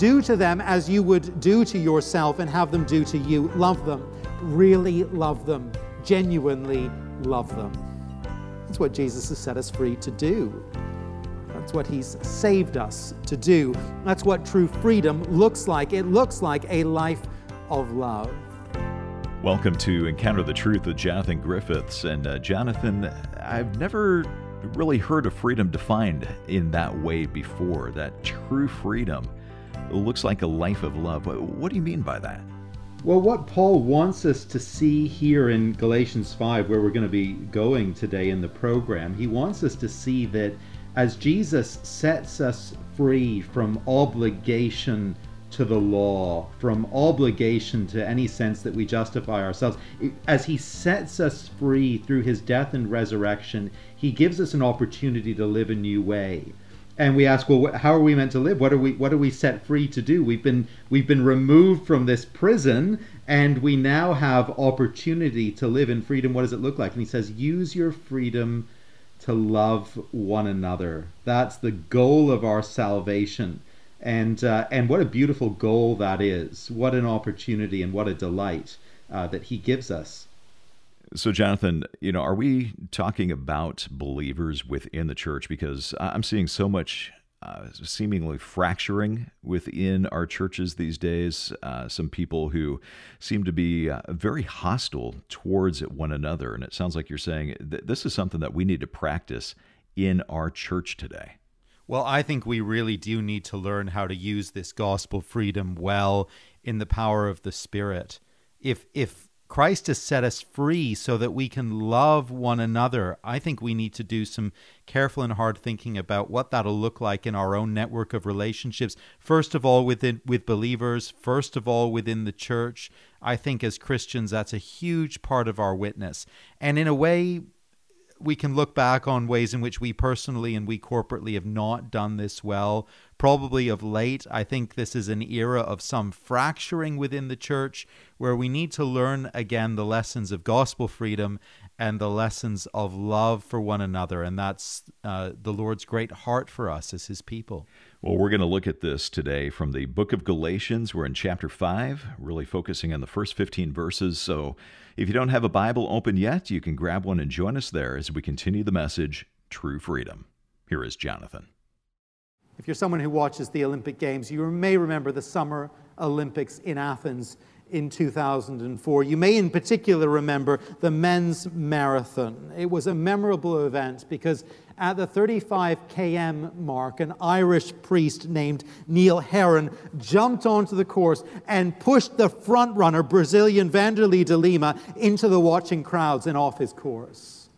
Do to them as you would do to yourself and have them do to you. Love them. Really love them. Genuinely love them. That's what Jesus has set us free to do. That's what He's saved us to do. That's what true freedom looks like. It looks like a life of love. Welcome to Encounter the Truth with Jonathan Griffiths. And uh, Jonathan, I've never really heard of freedom defined in that way before. That true freedom looks like a life of love. What do you mean by that? Well, what Paul wants us to see here in Galatians 5, where we're going to be going today in the program, he wants us to see that as Jesus sets us free from obligation to the law, from obligation to any sense that we justify ourselves. As he sets us free through his death and resurrection, he gives us an opportunity to live a new way. And we ask, well, how are we meant to live? What are we what are we set free to do? We've been we've been removed from this prison and we now have opportunity to live in freedom. What does it look like? And he says, use your freedom to love one another. That's the goal of our salvation and uh, and what a beautiful goal that is. What an opportunity and what a delight uh, that He gives us. So, Jonathan, you know, are we talking about believers within the church? Because I'm seeing so much uh, seemingly fracturing within our churches these days. Uh, some people who seem to be uh, very hostile towards one another. And it sounds like you're saying th- this is something that we need to practice in our church today. Well, I think we really do need to learn how to use this gospel freedom well in the power of the Spirit. If if Christ has set us free so that we can love one another. I think we need to do some careful and hard thinking about what that'll look like in our own network of relationships. First of all, within with believers. First of all, within the church. I think as Christians, that's a huge part of our witness. And in a way, we can look back on ways in which we personally and we corporately have not done this well. Probably of late, I think this is an era of some fracturing within the church where we need to learn again the lessons of gospel freedom and the lessons of love for one another. And that's uh, the Lord's great heart for us as his people. Well, we're going to look at this today from the book of Galatians. We're in chapter 5, really focusing on the first 15 verses. So if you don't have a Bible open yet, you can grab one and join us there as we continue the message True Freedom. Here is Jonathan. If you're someone who watches the Olympic Games, you may remember the Summer Olympics in Athens in 2004. You may, in particular, remember the men's marathon. It was a memorable event because at the 35 km mark, an Irish priest named Neil Horan jumped onto the course and pushed the front runner, Brazilian Vanderlei de Lima, into the watching crowds and off his course.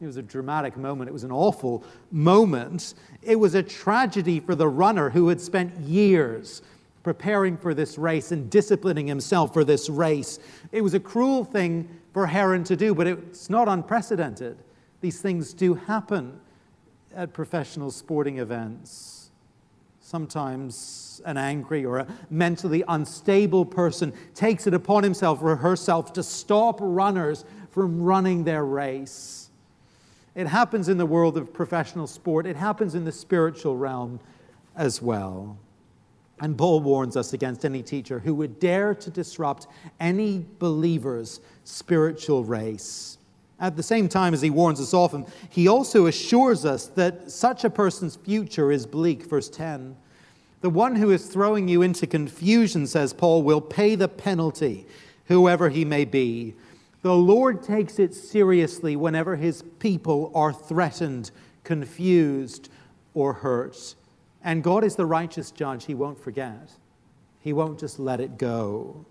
It was a dramatic moment. It was an awful moment. It was a tragedy for the runner who had spent years preparing for this race and disciplining himself for this race. It was a cruel thing for Horan to do, but it's not unprecedented. These things do happen at professional sporting events. Sometimes an angry or a mentally unstable person takes it upon himself or herself to stop runners from running their race. It happens in the world of professional sport, it happens in the spiritual realm as well. And Paul warns us against any teacher who would dare to disrupt any believer's spiritual race. At the same time as he warns us often, he also assures us that such a person's future is bleak. Verse 10. The one who is throwing you into confusion, says Paul, will pay the penalty, whoever he may be. The Lord takes it seriously whenever his people are threatened, confused, or hurt. And God is the righteous judge. He won't forget, He won't just let it go.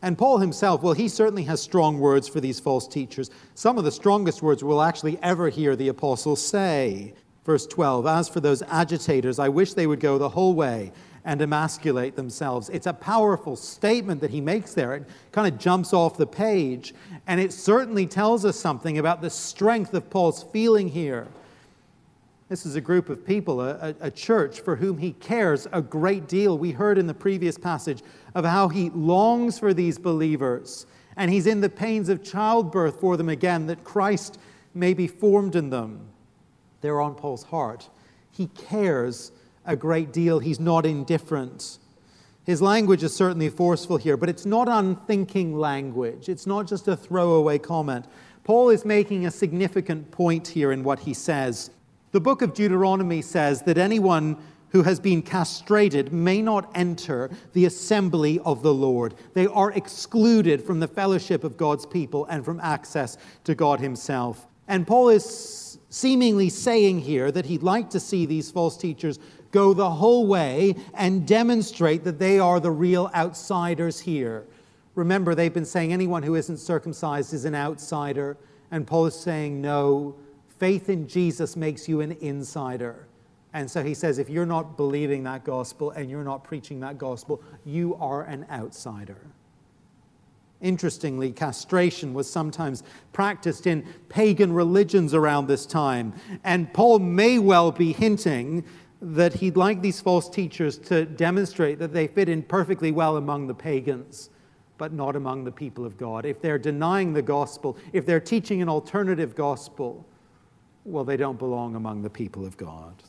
And Paul himself, well, he certainly has strong words for these false teachers. Some of the strongest words we'll actually ever hear the apostle say. Verse 12 As for those agitators, I wish they would go the whole way and emasculate themselves. It's a powerful statement that he makes there. It kind of jumps off the page, and it certainly tells us something about the strength of Paul's feeling here. This is a group of people, a, a, church for whom he cares a great deal. We heard in the previous passage of how he longs for these believers, and he's in the pains of childbirth for them again, that Christ may be formed in them. They're on Paul's heart. He cares a great deal, he's not indifferent. His language is certainly forceful here, but it's not unthinking language. It's not just a throwaway comment. Paul is making a significant point here in what he says. The book of Deuteronomy says that anyone who has been castrated may not enter the assembly of the Lord. They are excluded from the fellowship of God's people and from access to God Himself. And Paul is seemingly saying here that he'd like to see these false teachers go the whole way and demonstrate that they are the real outsiders here. Remember, they've been saying anyone who isn't circumcised is an outsider. And Paul is saying, no, faith in Jesus makes you an insider. And so he says, if you're not believing that gospel and you're not preaching that gospel, you are an outsider. Interestingly, castration was sometimes practiced in pagan religions around this time. And Paul may well be hinting that he'd like these false teachers to demonstrate that they fit in perfectly well among the pagans, but not among the people of God. If they're denying the gospel, if they're teaching an alternative gospel, well, they don't belong among the people of God.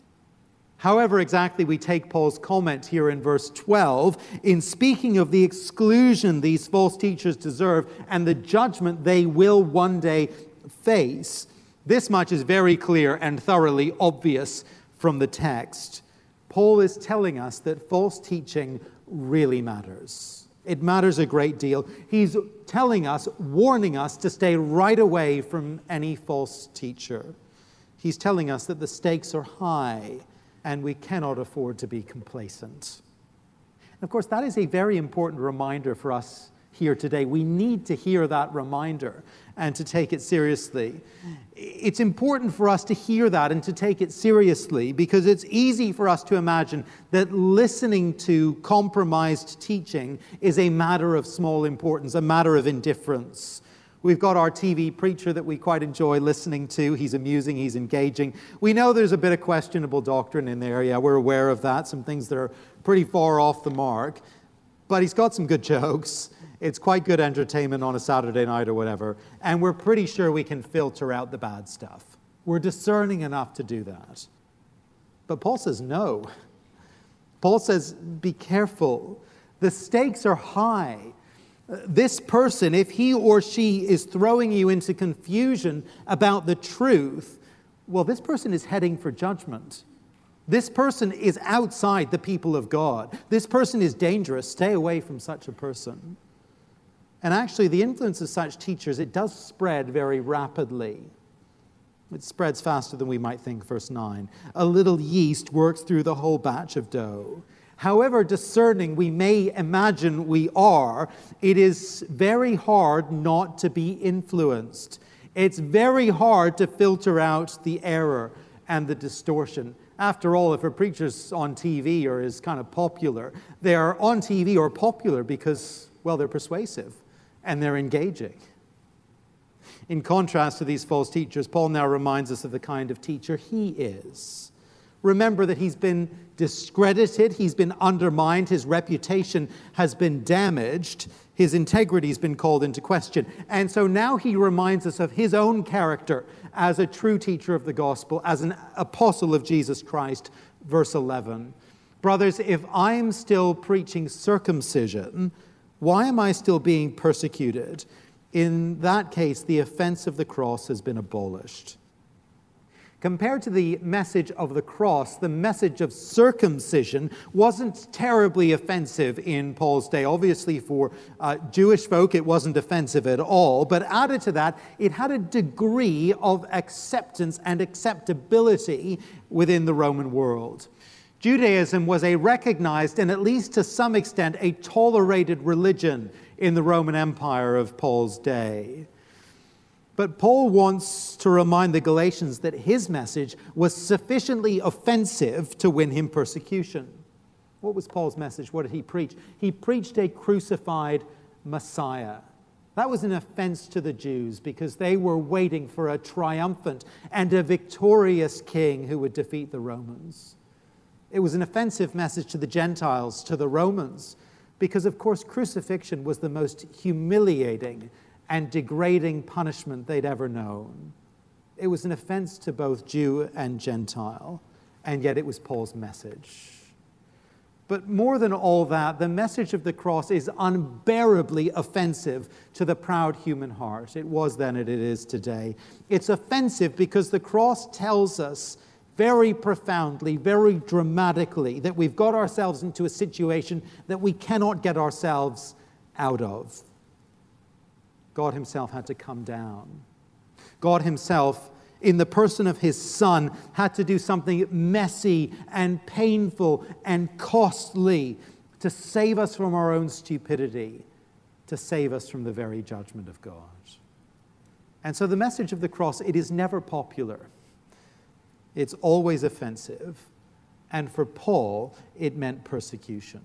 However, exactly we take Paul's comment here in verse 12 in speaking of the exclusion these false teachers deserve and the judgment they will one day face, this much is very clear and thoroughly obvious from the text. Paul is telling us that false teaching really matters. It matters a great deal. He's telling us, warning us to stay right away from any false teacher. He's telling us that the stakes are high and we cannot afford to be complacent. And of course, that is a very important reminder for us here today. We need to hear that reminder and to take it seriously. It's important for us to hear that and to take it seriously because it's easy for us to imagine that listening to compromised teaching is a matter of small importance, a matter of indifference. We've got our TV preacher that we quite enjoy listening to. He's amusing, he's engaging. We know there's a bit of questionable doctrine in there. Yeah, we're aware of that, some things that are pretty far off the mark. But he's got some good jokes. It's quite good entertainment on a Saturday night or whatever. And we're pretty sure we can filter out the bad stuff. We're discerning enough to do that. But Paul says no. Paul says, be careful. The stakes are high. This person, if he or she is throwing you into confusion about the truth, well, this person is heading for judgment. This person is outside the people of God. This person is dangerous. Stay away from such a person. And actually, the influence of such teachers, it does spread very rapidly. It spreads faster than we might think, verse 9. A little yeast works through the whole batch of dough. However discerning we may imagine we are, it is very hard not to be influenced. It's very hard to filter out the error and the distortion. After all, if a preacher's on TV or is kind of popular, they're on TV or popular because, well, they're persuasive and they're engaging. In contrast to these false teachers, Paul now reminds us of the kind of teacher he is. Remember that he's been discredited, he's been undermined, his reputation has been damaged, his integrity has been called into question. And so now he reminds us of his own character as a true teacher of the gospel, as an apostle of Jesus Christ. Verse 11 Brothers, if I'm still preaching circumcision, why am I still being persecuted? In that case, the offense of the cross has been abolished. Compared to the message of the cross, the message of circumcision wasn't terribly offensive in Paul's day. Obviously, for uh, Jewish folk, it wasn't offensive at all. But added to that, it had a degree of acceptance and acceptability within the Roman world. Judaism was a recognized and, at least to some extent, a tolerated religion in the Roman Empire of Paul's day. But Paul wants to remind the Galatians that his message was sufficiently offensive to win him persecution. What was Paul's message? What did he preach? He preached a crucified Messiah. That was an offense to the Jews because they were waiting for a triumphant and a victorious king who would defeat the Romans. It was an offensive message to the Gentiles, to the Romans, because, of course, crucifixion was the most humiliating and degrading punishment they'd ever known. It was an offense to both Jew and Gentile, and yet it was Paul's message. But more than all that, the message of the cross is unbearably offensive to the proud human heart. It was then and it is today. It's offensive because the cross tells us very profoundly, very dramatically, that we've got ourselves into a situation that we cannot get ourselves out of. God Himself had to come down. God Himself in the person of his son, had to do something messy and painful and costly to save us from our own stupidity, to save us from the very judgment of God. And so the message of the cross, it is never popular. It's always offensive. And for Paul, it meant persecution.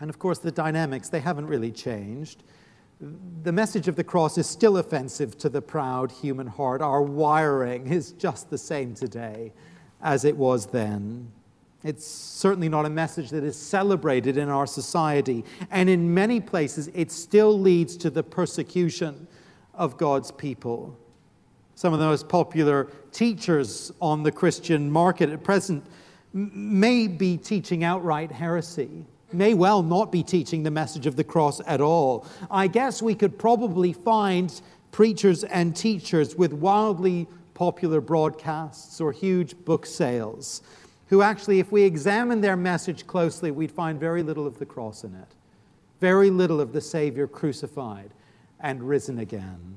And of course, the dynamics, they haven't really changed the message of the cross is still offensive to the proud human heart. Our wiring is just the same today as it was then. It's certainly not a message that is celebrated in our society. And in many places, it still leads to the persecution of God's people. Some of the most popular teachers on the Christian market at present may be teaching outright heresy may well not be teaching the message of the cross at all. I guess we could probably find preachers and teachers with wildly popular broadcasts or huge book sales who actually, if we examine their message closely, we'd find very little of the cross in it, very little of the Savior crucified and risen again.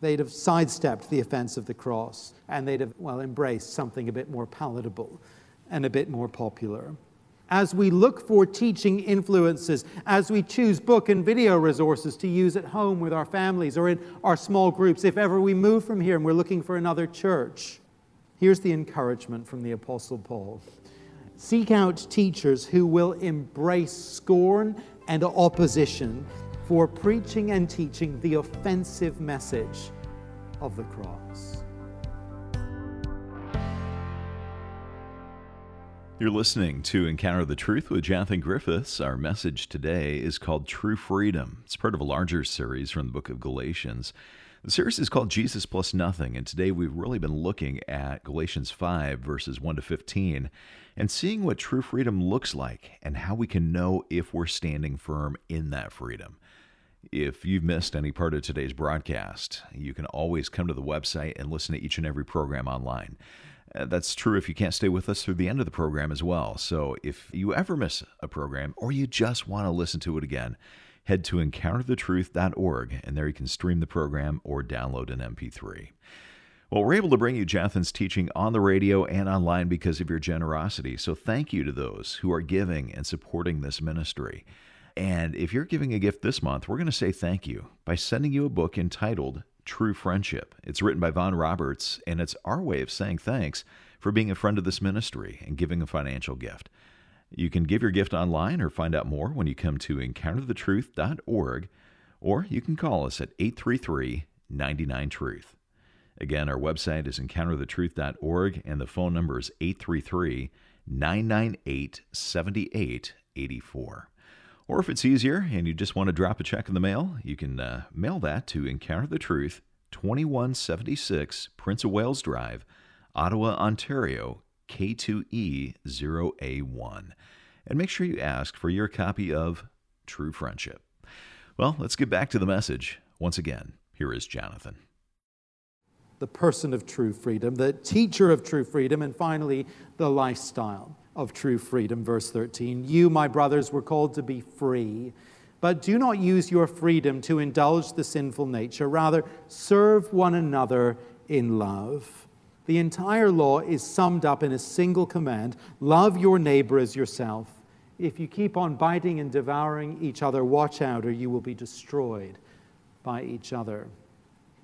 They'd have sidestepped the offense of the cross and they'd have, well, embraced something a bit more palatable and a bit more popular as we look for teaching influences, as we choose book and video resources to use at home with our families or in our small groups, if ever we move from here and we're looking for another church. Here's the encouragement from the Apostle Paul Seek out teachers who will embrace scorn and opposition for preaching and teaching the offensive message of the cross. You're listening to Encounter the Truth with Jonathan Griffiths. Our message today is called True Freedom. It's part of a larger series from the book of Galatians. The series is called Jesus Plus Nothing, and today we've really been looking at Galatians 5, verses 1 to 15, and seeing what true freedom looks like and how we can know if we're standing firm in that freedom. If you've missed any part of today's broadcast, you can always come to the website and listen to each and every program online. Uh, that's true if you can't stay with us through the end of the program as well. So if you ever miss a program or you just want to listen to it again, head to encounterthetruth.org and there you can stream the program or download an MP3. Well, we're able to bring you Jonathan's teaching on the radio and online because of your generosity. So thank you to those who are giving and supporting this ministry. And if you're giving a gift this month, we're going to say thank you by sending you a book entitled True Friendship. It's written by Vaughn Roberts, and it's our way of saying thanks for being a friend of this ministry and giving a financial gift. You can give your gift online or find out more when you come to encounterthetruth.org, or you can call us at 833 99 Truth. Again, our website is encounterthetruth.org, and the phone number is 833 998 7884. Or if it's easier and you just want to drop a check in the mail, you can uh, mail that to Encounter the Truth, 2176 Prince of Wales Drive, Ottawa, Ontario, K2E0A1. And make sure you ask for your copy of True Friendship. Well, let's get back to the message. Once again, here is Jonathan. The person of true freedom, the teacher of true freedom, and finally, the lifestyle of true freedom. Verse 13 You, my brothers, were called to be free, but do not use your freedom to indulge the sinful nature. Rather, serve one another in love. The entire law is summed up in a single command love your neighbor as yourself. If you keep on biting and devouring each other, watch out, or you will be destroyed by each other.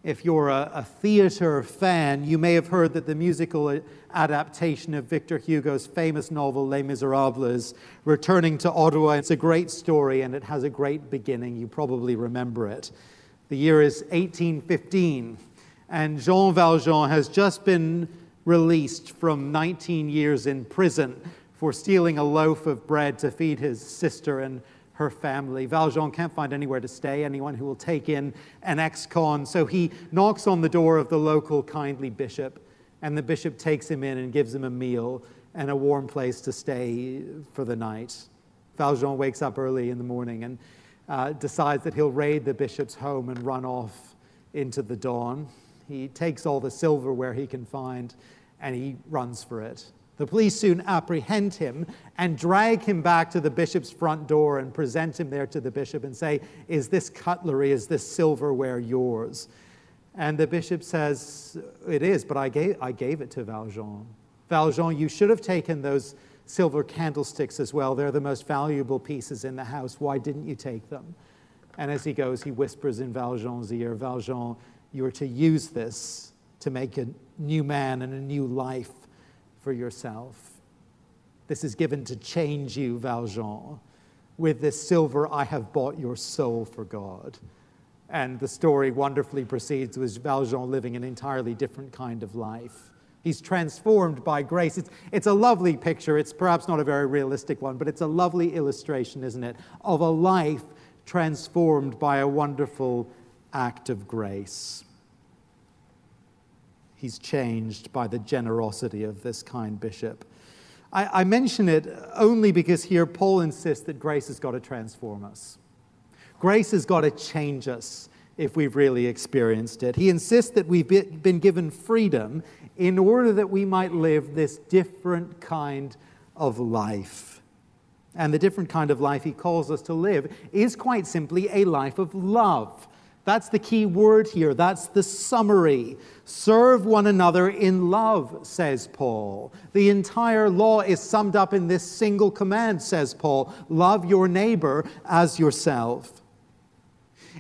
If you're a, a, theater fan, you may have heard that the musical uh, adaptation of Victor Hugo's famous novel Les Miserables returning to Ottawa. It's a great story and it has a great beginning. You probably remember it. The year is 1815, and Jean Valjean has just been released from 19 years in prison for stealing a loaf of bread to feed his sister and her family. Valjean can't find anywhere to stay, anyone who will take in an ex con. So he knocks on the door of the local kindly bishop, and the bishop takes him in and gives him a meal and a warm place to stay for the night. Valjean wakes up early in the morning and uh, decides that he'll raid the bishop's home and run off into the dawn. He takes all the silverware he can find and he runs for it. The police soon apprehend him and drag him back to the bishop's front door and present him there to the bishop and say, Is this cutlery, is this silverware yours? And the bishop says, It is, but I gave, I gave it to Valjean. Valjean, you should have taken those silver candlesticks as well. They're the most valuable pieces in the house. Why didn't you take them? And as he goes, he whispers in Valjean's ear, Valjean, you are to use this to make a new man and a new life for yourself. This is given to change you, Valjean. With this silver, I have bought your soul for God. And the story wonderfully proceeds with Valjean living an entirely different kind of life. He's transformed by grace. It's, it's a lovely picture. It's perhaps not a very realistic one, but it's a lovely illustration, isn't it, of a life transformed by a wonderful act of grace. He's changed by the generosity of this kind bishop. I, I mention it only because here Paul insists that grace has got to transform us. Grace has got to change us if we've really experienced it. He insists that we've been given freedom in order that we might live this different kind of life. And the different kind of life he calls us to live is quite simply a life of love. That's the key word here. That's the summary. Serve one another in love, says Paul. The entire law is summed up in this single command, says Paul love your neighbor as yourself.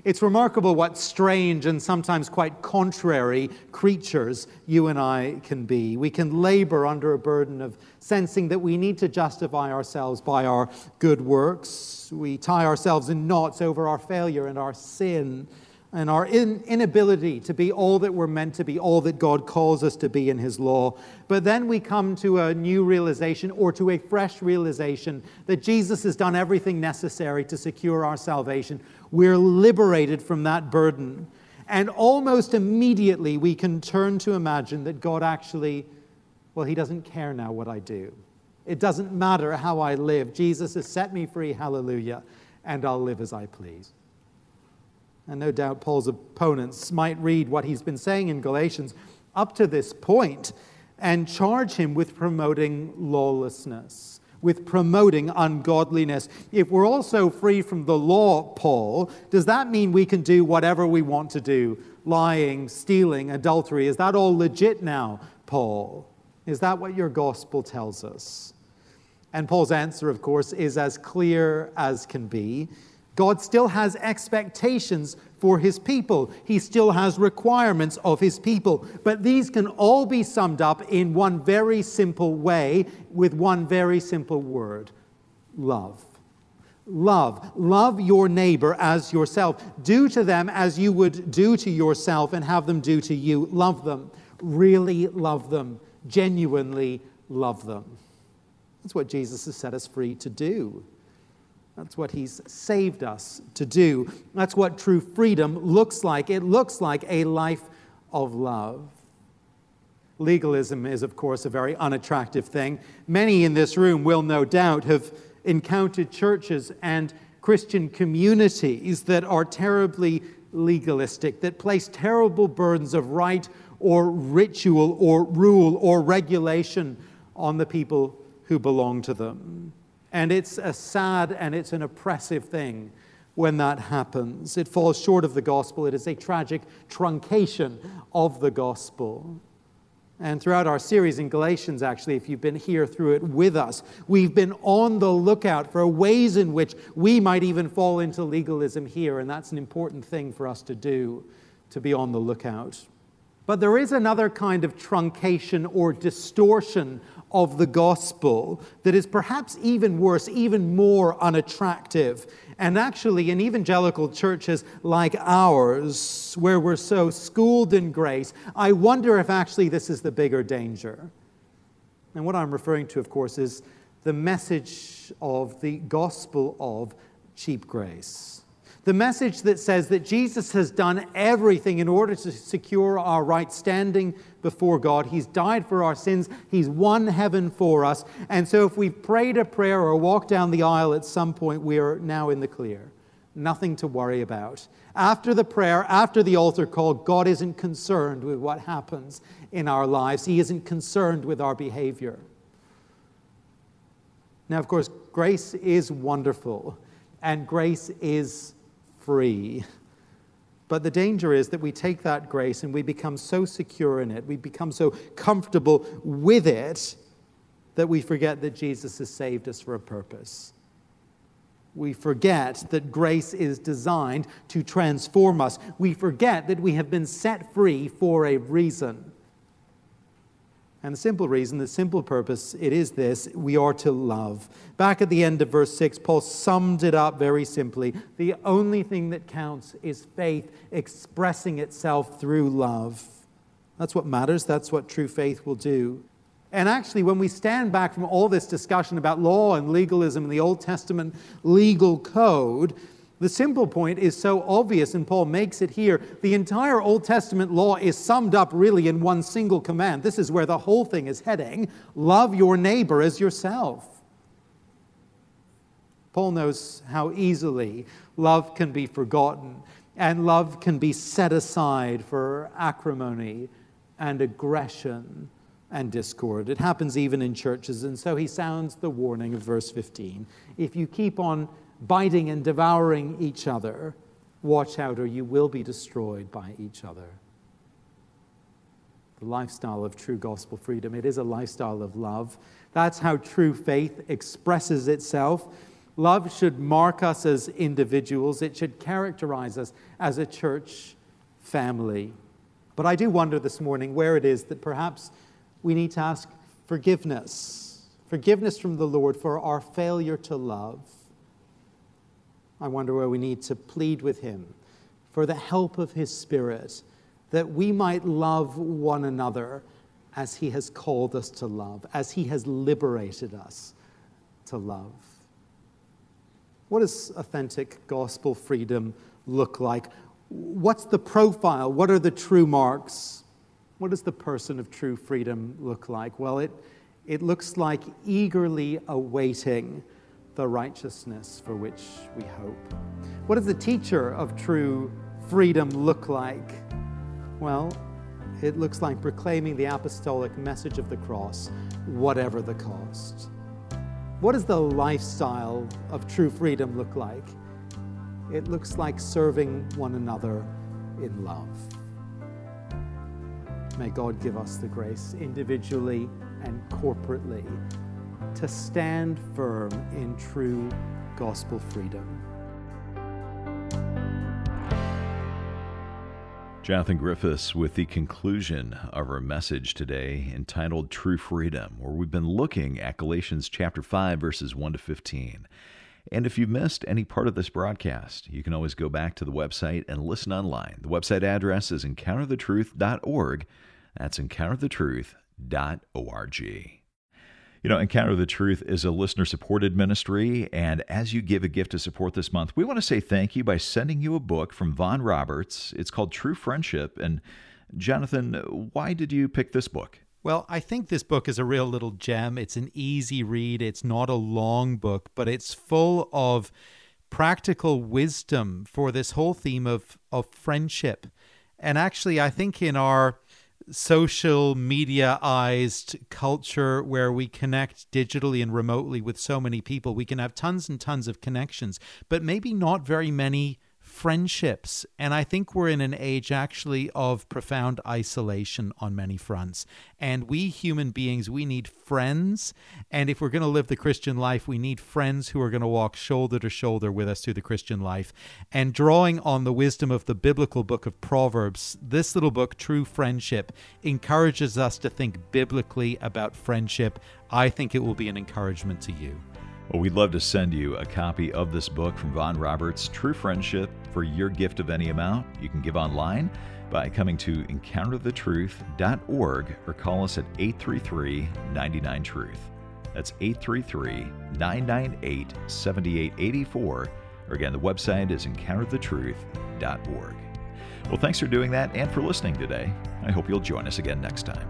It's remarkable what strange and sometimes quite contrary creatures you and I can be. We can labor under a burden of sensing that we need to justify ourselves by our good works. We tie ourselves in knots over our failure and our sin and our in, inability to be all that we're meant to be, all that God calls us to be in His law. But then we come to a new realization or to a fresh realization that Jesus has done everything necessary to secure our salvation. We're liberated from that burden. And almost immediately we can turn to imagine that God actually, well, He doesn't care now what I do. It doesn't matter how I live. Jesus has set me free, hallelujah, and I'll live as I please. And no doubt Paul's opponents might read what he's been saying in Galatians up to this point and charge him with promoting lawlessness, with promoting ungodliness. If we're also free from the law, Paul, does that mean we can do whatever we want to do? Lying, stealing, adultery, is that all legit now, Paul? Is that what your gospel tells us? And Paul's answer, of course, is as clear as can be. God still has expectations for his people. He still has requirements of his people. But these can all be summed up in one very simple way with one very simple word love. Love. Love your neighbor as yourself. Do to them as you would do to yourself and have them do to you. Love them. Really love them. Genuinely love them. That's what Jesus has set us free to do. That's what he's saved us to do. That's what true freedom looks like. It looks like a life of love. Legalism is, of course, a very unattractive thing. Many in this room will no doubt have encountered churches and Christian communities that are terribly legalistic, that place terrible burdens of right or ritual or rule or regulation on the people who belong to them. And it's a sad and it's an oppressive thing when that happens. It falls short of the gospel. It is a tragic truncation of the gospel. And throughout our series in Galatians, actually, if you've been here through it with us, we've been on the lookout for ways in which we might even fall into legalism here. And that's an important thing for us to do, to be on the lookout. But there is another kind of truncation or distortion of the gospel that is perhaps even worse, even more unattractive. And actually, in evangelical churches like ours, where we're so schooled in grace, I wonder if actually this is the bigger danger. And what I'm referring to, of course, is the message of the gospel of cheap grace The message that says that Jesus has done everything in order to secure our right standing before God. He's died for our sins, He's won heaven for us. And so if we've prayed a prayer or walked down the aisle at some point, we are now in the clear. Nothing to worry about. After the prayer, after the altar call, God isn't concerned with what happens in our lives, He isn't concerned with our behavior. Now, of course, grace is wonderful and grace is free. But the danger is that we take that grace and we become so secure in it, we become so comfortable with it, that we forget that Jesus has saved us for a purpose. We forget that grace is designed to transform us. We forget that we have been set free for a reason. And the simple reason, the simple purpose, it is this we are to love. Back at the end of verse 6, Paul summed it up very simply. The only thing that counts is faith expressing itself through love. That's what matters, that's what true faith will do. And actually, when we stand back from all this discussion about law and legalism and the Old Testament legal code, the simple point is so obvious, and Paul makes it here. The entire Old Testament law is summed up really in one single command. This is where the whole thing is heading love your neighbor as yourself. Paul knows how easily love can be forgotten and love can be set aside for acrimony and aggression and discord. It happens even in churches, and so he sounds the warning of verse 15. If you keep on biting and devouring each other, watch out or you will be destroyed by each other. The lifestyle of true gospel freedom, it is a lifestyle of love. That's how true faith expresses itself. Love should mark us as individuals, it should characterize us as a church family. But I do wonder this morning where it is that perhaps we need to ask forgiveness. Forgiveness from the Lord for our failure to love. I wonder where we need to plead with Him for the help of His Spirit that we might love one another as He has called us to love, as He has liberated us to love. What does authentic gospel freedom look like? What's the profile? What are the true marks? What does the person of true freedom look like? Well, it, it looks like eagerly awaiting the righteousness for which we hope. What does the teacher of true freedom look like? Well, it looks like proclaiming the apostolic message of the cross, whatever the cost. What does the lifestyle of true freedom look like? It looks like serving one another in love. May God give us the grace individually and corporately to stand firm in true gospel freedom. Jonathan Griffiths with the conclusion of our message today entitled True Freedom, where we've been looking at Galatians chapter 5 verses 1 to 15. And if you've missed any part of this broadcast, you can always go back to the website and listen online. The website address is encounterthetruth.org. That's encounterthetruth.org. You know, Encounter the Truth is a listener supported ministry, and as you give a gift to support this month, we want to say thank you by sending you a book from Vaughn Roberts. It's called True Friendship. And Jonathan, why did you pick this book? Well, I think this book is a real little gem. It's an easy read, it's not a long book, but it's full of practical wisdom for this whole theme of, of friendship. And actually, I think in our social mediaized culture where we connect digitally and remotely with so many people, we can have tons and tons of connections, but maybe not very many friendships. And I think we're in an age actually of profound isolation on many fronts. And we human beings, we need friends. And if we're going to live the Christian life, we need friends who are going to walk shoulder to shoulder with us through the Christian life. And drawing on the wisdom of the biblical book of Proverbs, this little book, True Friendship, encourages us to think biblically about friendship. I think it will be an encouragement to you. Well, we'd love to send you a copy of this book from Vaughn Roberts, True Friendship, for your gift of any amount. You can give online by coming to encounterthetruth.org or call us at 833 99 Truth. That's 833 998 7884 Or again, the website is encounterthetruth.org. Well, thanks for doing that and for listening today. I hope you'll join us again next time.